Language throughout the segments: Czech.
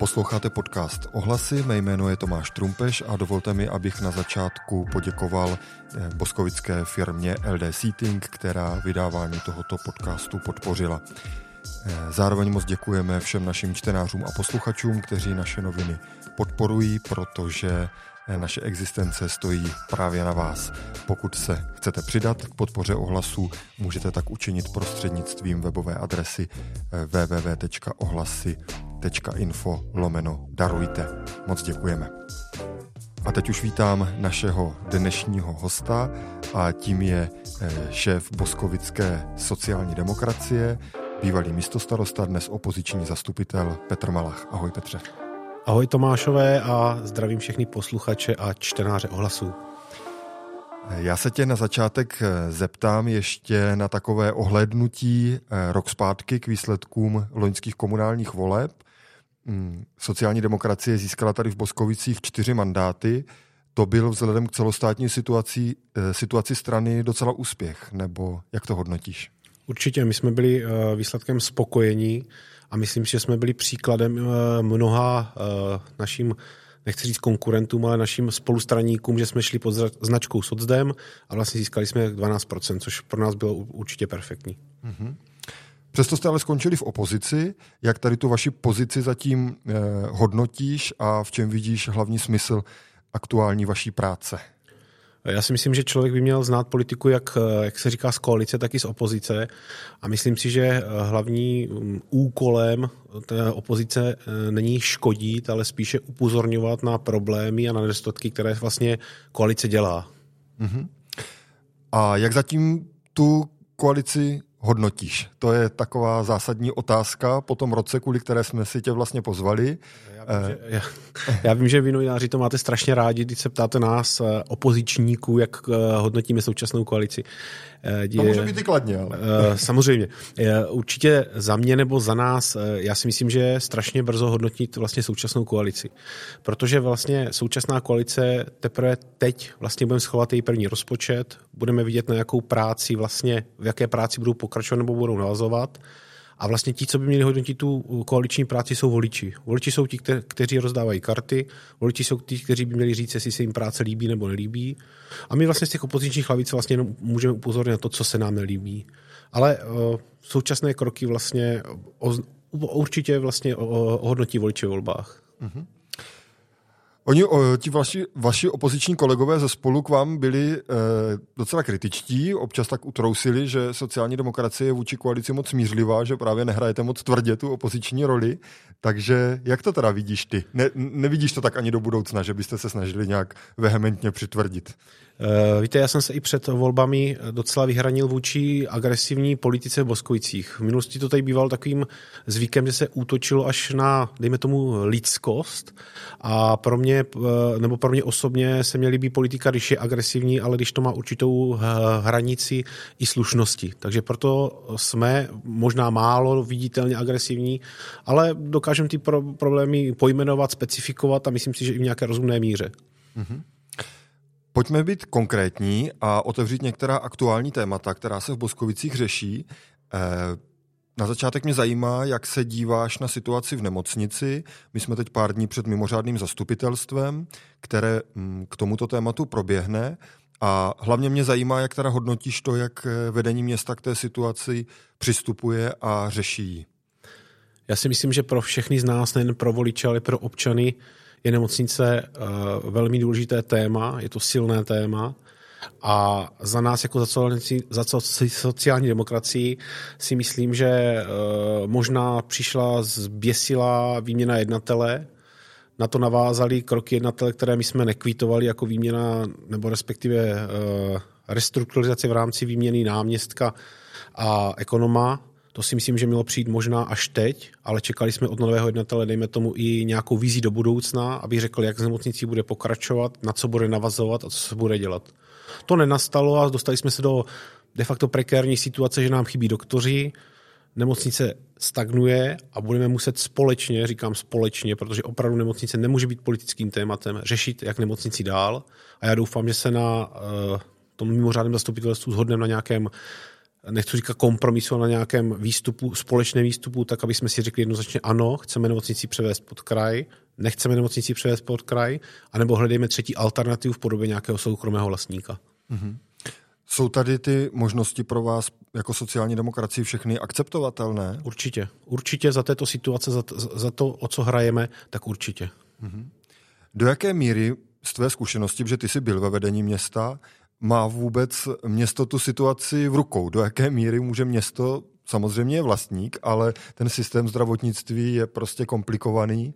Posloucháte podcast Ohlasy, mé jméno je Tomáš Trumpeš a dovolte mi, abych na začátku poděkoval eh, boskovické firmě LD Seating, která vydávání tohoto podcastu podpořila. Eh, zároveň moc děkujeme všem našim čtenářům a posluchačům, kteří naše noviny podporují, protože eh, naše existence stojí právě na vás. Pokud se chcete přidat k podpoře ohlasu, můžete tak učinit prostřednictvím webové adresy www.ohlasy.com info lomeno darujte. Moc děkujeme. A teď už vítám našeho dnešního hosta a tím je eh, šéf Boskovické sociální demokracie, bývalý místostarosta, dnes opoziční zastupitel Petr Malach. Ahoj Petře. Ahoj Tomášové a zdravím všechny posluchače a čtenáře ohlasů. Já se tě na začátek eh, zeptám ještě na takové ohlédnutí eh, rok zpátky k výsledkům loňských komunálních voleb. Hmm, sociální demokracie získala tady v Boskovicích čtyři mandáty. To byl vzhledem k celostátní situaci, eh, situaci strany docela úspěch, nebo jak to hodnotíš? Určitě, my jsme byli eh, výsledkem spokojení a myslím, že jsme byli příkladem eh, mnoha našim nechci říct konkurentům, ale našim spolustraníkům, že jsme šli pod značkou Socdem a vlastně získali jsme 12%, což pro nás bylo určitě perfektní. Mm-hmm. Přesto jste ale skončili v opozici. Jak tady tu vaši pozici zatím eh, hodnotíš a v čem vidíš hlavní smysl aktuální vaší práce? Já si myslím, že člověk by měl znát politiku, jak, eh, jak se říká, z koalice, tak i z opozice. A myslím si, že eh, hlavní mm, úkolem té opozice eh, není škodit, ale spíše upozorňovat na problémy a na nedostatky, které vlastně koalice dělá. Uh-huh. A jak zatím tu koalici hodnotíš? To je taková zásadní otázka po tom roce, kvůli které jsme si tě vlastně pozvali. Já vím, že, já, já vím, že vy novináři to máte strašně rádi, když se ptáte nás, eh, opozičníků, jak eh, hodnotíme současnou koalici. Eh, to může být i kladně, ale. Samozřejmě. Určitě za mě nebo za nás, já si myslím, že je strašně brzo hodnotit vlastně současnou koalici. Protože vlastně současná koalice teprve teď vlastně budeme schovat její první rozpočet, budeme vidět na jakou práci vlastně, v jaké práci budou pokračovat nebo budou navazovat. A vlastně ti, co by měli hodnotit tu koaliční práci, jsou voliči. Voliči jsou ti, kteří rozdávají karty, voliči jsou ti, kteří by měli říct, jestli se jim práce líbí nebo nelíbí. A my vlastně z těch opozičních hlavic vlastně jenom můžeme upozornit na to, co se nám nelíbí. Ale uh, současné kroky vlastně o, určitě vlastně ohodnotí voliči v volbách. Mm-hmm. Oni, ti vaši, vaši opoziční kolegové ze spolu k vám byli e, docela kritičtí, občas tak utrousili, že sociální demokracie je vůči koalici moc smířlivá, že právě nehrajete moc tvrdě tu opoziční roli. Takže jak to teda vidíš ty? Ne, nevidíš to tak ani do budoucna, že byste se snažili nějak vehementně přitvrdit? Uh, víte, já jsem se i před volbami docela vyhranil vůči agresivní politice v. V minulosti to tady býval takovým zvykem, že se útočilo až na, dejme tomu, lidskost. A pro mě, uh, nebo pro mě osobně se mě líbí politika, když je agresivní, ale když to má určitou uh, hranici i slušnosti. Takže proto jsme možná málo viditelně agresivní, ale dokážeme ty pro- problémy pojmenovat, specifikovat a myslím si, že i v nějaké rozumné míře. Mm-hmm. Pojďme být konkrétní a otevřít některá aktuální témata, která se v Boskovicích řeší. Eh, na začátek mě zajímá, jak se díváš na situaci v nemocnici. My jsme teď pár dní před mimořádným zastupitelstvem, které mm, k tomuto tématu proběhne. A hlavně mě zajímá, jak teda hodnotíš to, jak eh, vedení města k té situaci přistupuje a řeší. Já si myslím, že pro všechny z nás, nejen pro voliče, ale pro občany, je nemocnice uh, velmi důležité téma, je to silné téma. A za nás jako za, sociální demokracii si myslím, že uh, možná přišla zběsila výměna jednatele, na to navázali kroky jednatele, které my jsme nekvítovali jako výměna, nebo respektive uh, restrukturalizace v rámci výměny náměstka a ekonoma. To si myslím, že mělo přijít možná až teď, ale čekali jsme od nového jednatele, dejme tomu, i nějakou vizi do budoucna, aby řekl, jak z nemocnicí bude pokračovat, na co bude navazovat a co se bude dělat. To nenastalo a dostali jsme se do de facto prekérní situace, že nám chybí doktoři, nemocnice stagnuje a budeme muset společně, říkám společně, protože opravdu nemocnice nemůže být politickým tématem, řešit, jak nemocnici dál. A já doufám, že se na uh, tom mimořádném zastupitelstvu shodneme na nějakém nechci říkat kompromisu, na nějakém výstupu, společném výstupu, tak aby jsme si řekli jednoznačně ano, chceme nemocnici převést pod kraj, nechceme nemocnici převést pod kraj, anebo hledejme třetí alternativu v podobě nějakého soukromého vlastníka. Mm-hmm. Jsou tady ty možnosti pro vás jako sociální demokracii všechny akceptovatelné? Určitě. Určitě za této situace, za, za to, o co hrajeme, tak určitě. Mm-hmm. Do jaké míry z tvé zkušenosti, že ty jsi byl ve vedení města, má vůbec město tu situaci v rukou? Do jaké míry může město, samozřejmě je vlastník, ale ten systém zdravotnictví je prostě komplikovaný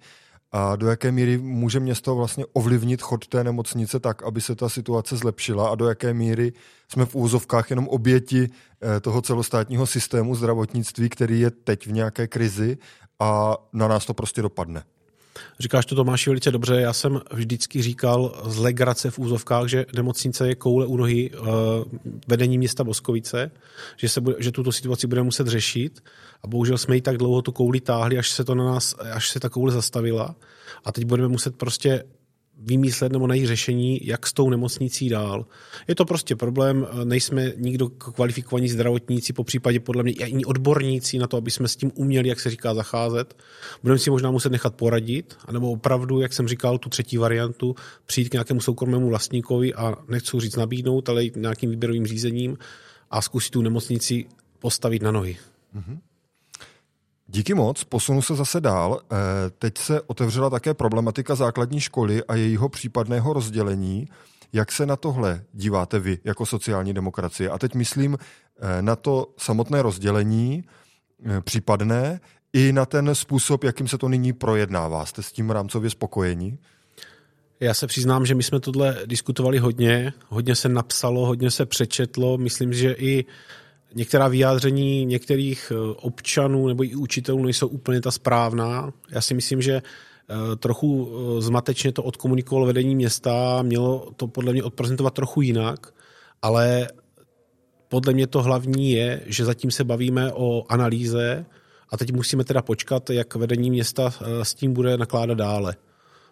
a do jaké míry může město vlastně ovlivnit chod té nemocnice tak, aby se ta situace zlepšila a do jaké míry jsme v úzovkách jenom oběti eh, toho celostátního systému zdravotnictví, který je teď v nějaké krizi a na nás to prostě dopadne. Říkáš to Tomáši velice dobře, já jsem vždycky říkal z legrace v úzovkách, že nemocnice je koule u nohy uh, vedení města Boskovice, že, se bude, že tuto situaci budeme muset řešit. A bohužel jsme ji tak dlouho tu kouli táhli, až se to na nás, až se ta koule zastavila. A teď budeme muset prostě vymyslet nebo najít řešení, jak s tou nemocnicí dál. Je to prostě problém, nejsme nikdo kvalifikovaní zdravotníci, po případě podle mě ani odborníci na to, aby jsme s tím uměli, jak se říká, zacházet. Budeme si možná muset nechat poradit, anebo opravdu, jak jsem říkal, tu třetí variantu, přijít k nějakému soukromému vlastníkovi a nechci říct nabídnout, ale nějakým výběrovým řízením a zkusit tu nemocnici postavit na nohy. Mm-hmm. Díky moc, posunu se zase dál. Eh, teď se otevřela také problematika základní školy a jejího případného rozdělení. Jak se na tohle díváte vy jako sociální demokracie? A teď myslím eh, na to samotné rozdělení eh, případné i na ten způsob, jakým se to nyní projednává. Jste s tím rámcově spokojení? Já se přiznám, že my jsme tohle diskutovali hodně, hodně se napsalo, hodně se přečetlo. Myslím, že i některá vyjádření některých eh, občanů nebo i učitelů nejsou úplně ta správná. Já si myslím, že eh, trochu eh, zmatečně to odkomunikovalo vedení města, mělo to podle mě odprezentovat trochu jinak, ale podle mě to hlavní je, že zatím se bavíme o analýze a teď musíme teda počkat, jak vedení města s tím bude nakládat dále.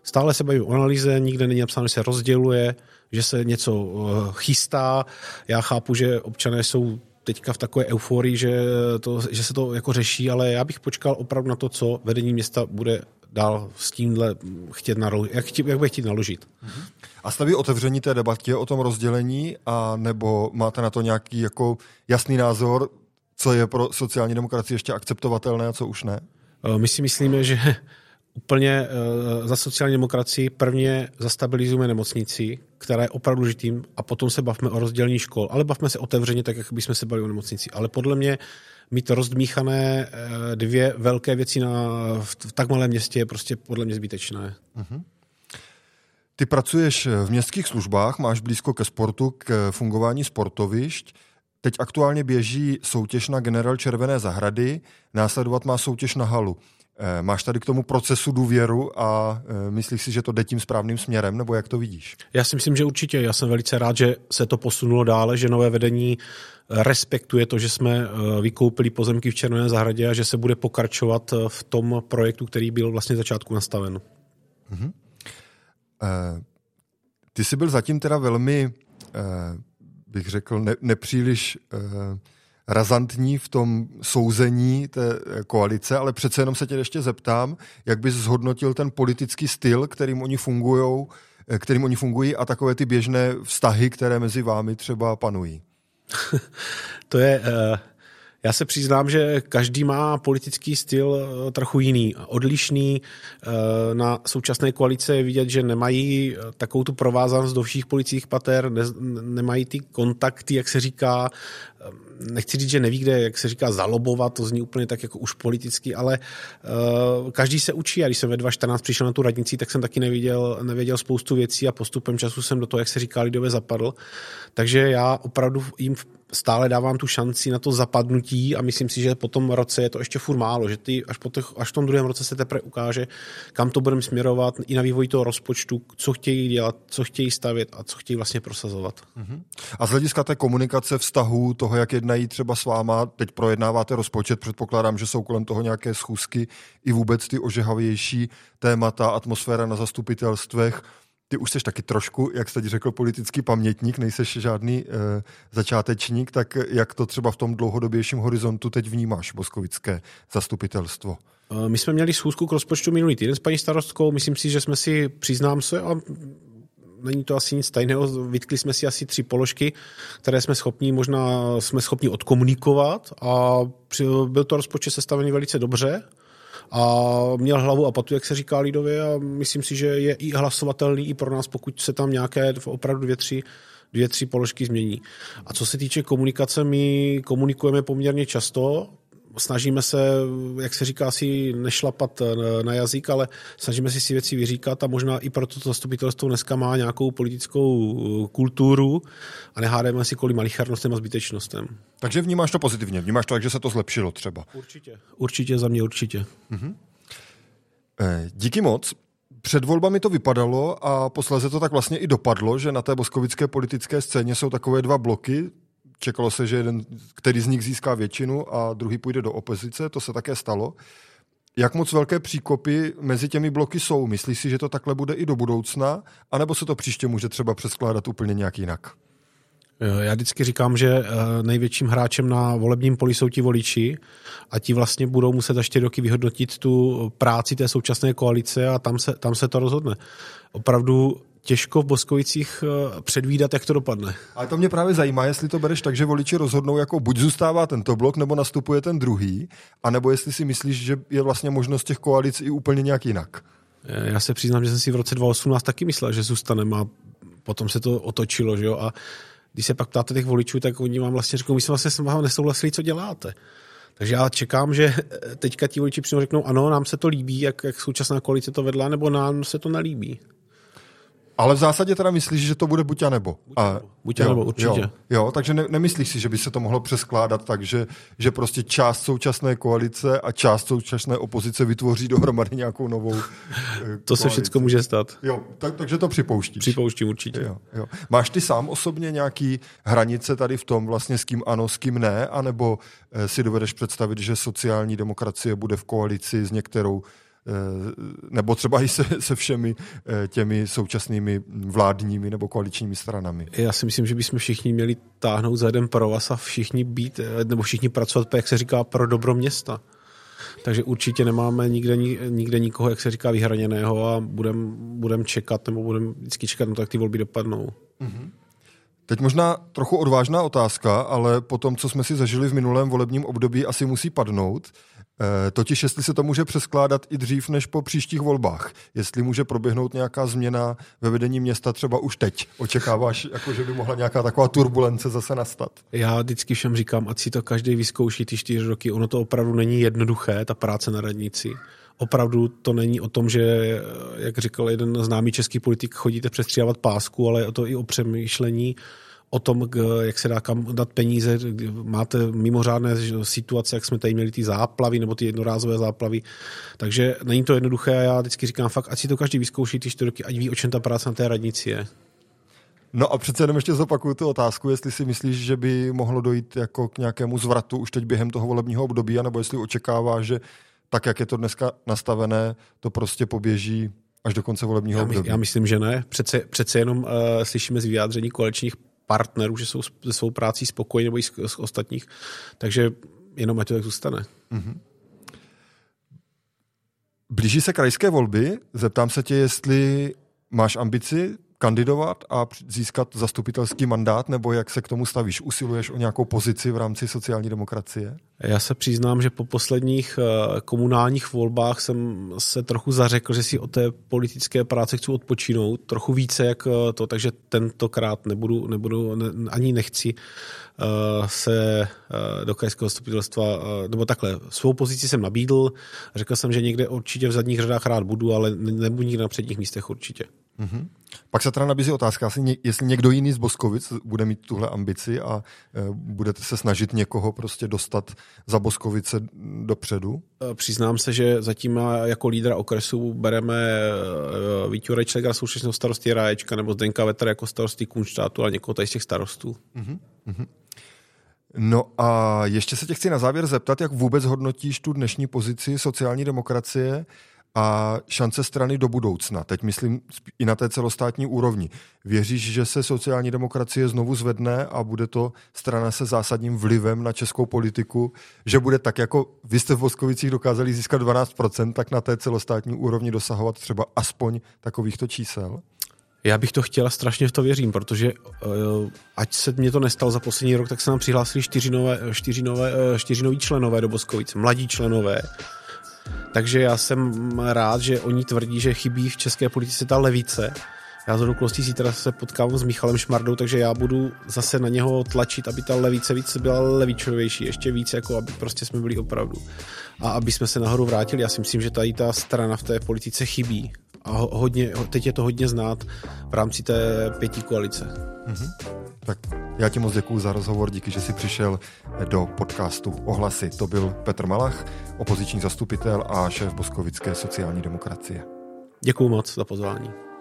Stále se bavíme o analýze, nikde není napsáno, že se rozděluje, že se něco chystá. Já chápu, že občané jsou teďka v takové euforii, že, to, že se to jako řeší, ale já bych počkal opravdu na to, co vedení města bude dál s tímhle chtět naložit, jak, jak bude chtít naložit. A staví otevření té debatě o tom rozdělení, a nebo máte na to nějaký jako jasný názor, co je pro sociální demokracii ještě akceptovatelné a co už ne? Eh, my si myslíme, že úplně uh, za sociální demokracii prvně zastabilizujeme nemocnici, která je opravdu důležitým, a potom se bavme o rozdělení škol. Ale bavme se otevřeně, tak jak bychom se bavili o nemocnici. Ale podle mě mít rozdmíchané uh, dvě velké věci na, v, v tak malém městě je prostě podle mě zbytečné. Uh-huh. Ty pracuješ v městských službách, máš blízko ke sportu, k fungování sportovišť. Teď aktuálně běží soutěž na generál Červené zahrady, následovat má soutěž na halu. Eh, máš tady k tomu procesu důvěru a eh, myslíš si, že to jde tím správným směrem, nebo jak to vidíš? Já si myslím, že určitě. Já jsem velice rád, že se to posunulo dále, že nové vedení eh, respektuje to, že jsme vykoupili pozemky v Červené zahradě a že se bude pokračovat v tom projektu, který byl vlastně začátku nastaven. Mm-hmm. Ty jsi byl zatím teda velmi, bych řekl, ne, nepříliš razantní v tom souzení té koalice, ale přece jenom se tě ještě zeptám, jak bys zhodnotil ten politický styl, kterým oni fungují, kterým oni fungují a takové ty běžné vztahy, které mezi vámi třeba panují. to je uh já se přiznám, že každý má politický styl eh, trochu jiný, odlišný. Eh, na současné koalice je vidět, že nemají eh, takovou tu provázanost do všech politických pater, ne, nemají ty kontakty, jak se říká, nechci říct, že neví, kde, jak se říká, zalobovat, to zní úplně tak jako už politicky, ale uh, každý se učí. A když jsem ve 2014 přišel na tu radnici, tak jsem taky nevěděl, nevěděl spoustu věcí a postupem času jsem do toho, jak se říká, lidové zapadl. Takže já opravdu jim stále dávám tu šanci na to zapadnutí a myslím si, že po tom roce je to ještě furt málo, že ty až, po těch, až v tom druhém roce se teprve ukáže, kam to budeme směrovat i na vývoj toho rozpočtu, co chtějí dělat, co chtějí stavět a co chtějí vlastně prosazovat. Uh-huh. A z hlediska té komunikace, vztahu, toho, jak jednají třeba s váma, teď projednáváte rozpočet, předpokládám, že jsou kolem toho nějaké schůzky i vůbec ty ožehavější témata, atmosféra na zastupitelstvech, ty už jsi taky trošku, jak jste řekl, politický pamětník, nejseš žádný e, začátečník, tak jak to třeba v tom dlouhodobějším horizontu teď vnímáš, Boskovické zastupitelstvo? My jsme měli schůzku k rozpočtu minulý týden s paní starostkou. Myslím si, že jsme si, přiznám se, a není to asi nic tajného, vytkli jsme si asi tři položky, které jsme schopni, možná jsme schopni odkomunikovat a byl to rozpočet sestavený velice dobře a měl hlavu a patu, jak se říká lidově a myslím si, že je i hlasovatelný i pro nás, pokud se tam nějaké opravdu dvě, tři dvě, tři položky změní. A co se týče komunikace, my komunikujeme poměrně často, snažíme se, jak se říká, si nešlapat na jazyk, ale snažíme si si věci vyříkat a možná i proto to zastupitelstvo dneska má nějakou politickou uh, kulturu a nehádeme si kvůli malicharnostem a zbytečnostem. Takže vnímáš to pozitivně, vnímáš to tak, že se to zlepšilo třeba? Určitě. Určitě, za mě určitě. Mhm. Eh, díky moc. Před volbami to vypadalo a posléze to tak vlastně i dopadlo, že na té boskovické politické scéně jsou takové dva bloky, Čekalo se, že jeden, který z nich získá většinu a druhý půjde do opozice, to se také stalo. Jak moc velké příkopy mezi těmi bloky jsou? Myslíš si, že to takhle bude i do budoucna? A nebo se to příště může třeba přeskládat úplně nějak jinak? Já vždycky říkám, že eh, největším hráčem na volebním poli jsou ti voliči a ti vlastně budou muset za čtyři roky vyhodnotit tu práci té současné koalice a tam se, tam se to rozhodne. Opravdu těžko v Boskovicích eh, předvídat, jak to dopadne. Ale to mě právě zajímá, jestli to bereš tak, že voliči rozhodnou, jako buď zůstává tento blok, nebo nastupuje ten druhý, anebo jestli si myslíš, že je vlastně možnost těch koalic i úplně nějak jinak. Eh, já se přiznám, že jsem si v roce 2018 taky myslel, že zůstaneme a potom se to otočilo, že jo, a když se pak ptáte těch voličů, tak oni vám vlastně řeknou, my jsme vlastně s vámi nesouhlasili, co děláte. Takže já čekám, že eh, teďka ti voliči přímo řeknou, ano, nám se to líbí, jak, jak současná koalice to vedla, nebo nám se to nelíbí. Ale v zásadě teda myslíš, že to bude buď a nebo. A, buď a nebo, určitě. Jo, jo takže ne, nemyslíš si, že by se to mohlo přeskládat tak, že, že prostě část současné koalice a část současné opozice vytvoří dohromady nějakou novou eh, To se všechno může stát. Jo, tak, takže to připouštíš. Připouštím určitě. Jo, jo. Máš ty sám osobně nějaký hranice tady v tom, vlastně s kým ano, s kým ne, anebo eh, si dovedeš představit, že sociální demokracie bude v koalici s některou nebo třeba i se, se všemi eh, těmi současnými vládními nebo koaličními stranami. Já si myslím, že bychom všichni měli táhnout za jeden pro vás a všichni být, eh, nebo všichni pracovat, jak se říká, pro dobro města. Takže určitě nemáme nikde, nikde nikoho, jak se říká, vyhraněného a budeme budem čekat, nebo budeme vždycky čekat na to, jak ty volby dopadnou. Mm-hmm. Teď možná trochu odvážná otázka, ale po tom, co jsme si zažili v minulém volebním období, asi musí padnout. E, totiž jestli se to může přeskládat i dřív než po příštích volbách. Jestli může proběhnout nějaká změna ve vedení města třeba už teď. Očekáváš, jako, že by mohla nějaká taková turbulence zase nastat? Já vždycky všem říkám, ať si to každý vyzkouší ty čtyři roky. Ono to opravdu není jednoduché, ta práce na radnici opravdu to není o tom, že, jak říkal jeden známý český politik, chodíte přestříhávat pásku, ale o to i o přemýšlení o tom, jak se dá kam dát peníze. Máte mimořádné situace, jak jsme tady měli ty záplavy nebo ty jednorázové záplavy. Takže není to jednoduché a já vždycky říkám fakt, ať si to každý vyzkouší ty čtyři roky, ať ví, o čem ta práce na té radnici je. No a přece jenom ještě zopakuju tu otázku, jestli si myslíš, že by mohlo dojít jako k nějakému zvratu už teď během toho volebního období, anebo jestli očekává, že tak, jak je to dneska nastavené, to prostě poběží až do konce volebního já, období. Já myslím, že ne. Přece, přece jenom uh, slyšíme z vyjádření koaličních partnerů, že jsou se svou prácí spokojení nebo i z, z ostatních. Takže jenom ať to tak zůstane. Mm-hmm. Blíží se krajské volby. Zeptám se tě, jestli máš ambici kandidovat a získat zastupitelský mandát, nebo jak se k tomu stavíš? Usiluješ o nějakou pozici v rámci sociální demokracie? Já se přiznám, že po posledních eh, komunálních volbách jsem se trochu zařekl, že si o té politické práci chci odpočinout trochu více jak eh, to, takže tentokrát nebudu, nebudu ne, ani nechci uh, se do krajského zastupitelstva, nebo takhle, svou pozici jsem nabídl, řekl jsem, že někde určitě v zadních řadách rád budu, ale nebudu nikde na předních místech určitě. Mm-hmm. Pak se teda nabízí otázka, jestli někdo jiný z Boskovic bude mít tuhle ambici a e, budete se snažit někoho prostě dostat za Boskovice dopředu? E, přiznám se, že zatím jako lídra okresu bereme e, Vítu Rečlega, současného starosty Ráječka nebo Zdenka Vetra jako starosty Kunštátu, ale někoho tady z těch starostů. Mm-hmm. No a ještě se tě chci na závěr zeptat, jak vůbec hodnotíš tu dnešní pozici sociální demokracie a šance strany do budoucna, teď myslím i na té celostátní úrovni. Věříš, že se sociální demokracie znovu zvedne a bude to strana se zásadním vlivem na českou politiku, že bude tak, jako vy jste v Boskovicích dokázali získat 12%, tak na té celostátní úrovni dosahovat třeba aspoň takovýchto čísel? Já bych to chtěla, strašně v to věřím, protože uh, ať se mě to nestalo za poslední rok, tak se nám přihlásili čtyři, nové, čtyři, nové, uh, čtyři noví členové do Boskovic, mladí členové. Takže já jsem rád, že oni tvrdí, že chybí v české politice ta levice. Já z okolností zítra se potkám s Michalem Šmardou, takže já budu zase na něho tlačit, aby ta levice víc byla levičovější, ještě víc, jako aby prostě jsme byli opravdu. A aby jsme se nahoru vrátili. Já si myslím, že tady ta strana v té politice chybí a hodně, teď je to hodně znát v rámci té pětí koalice. Mm-hmm. Tak já ti moc děkuji za rozhovor, díky, že jsi přišel do podcastu Ohlasy. To byl Petr Malach, opoziční zastupitel a šéf Boskovické sociální demokracie. Děkuji moc za pozvání.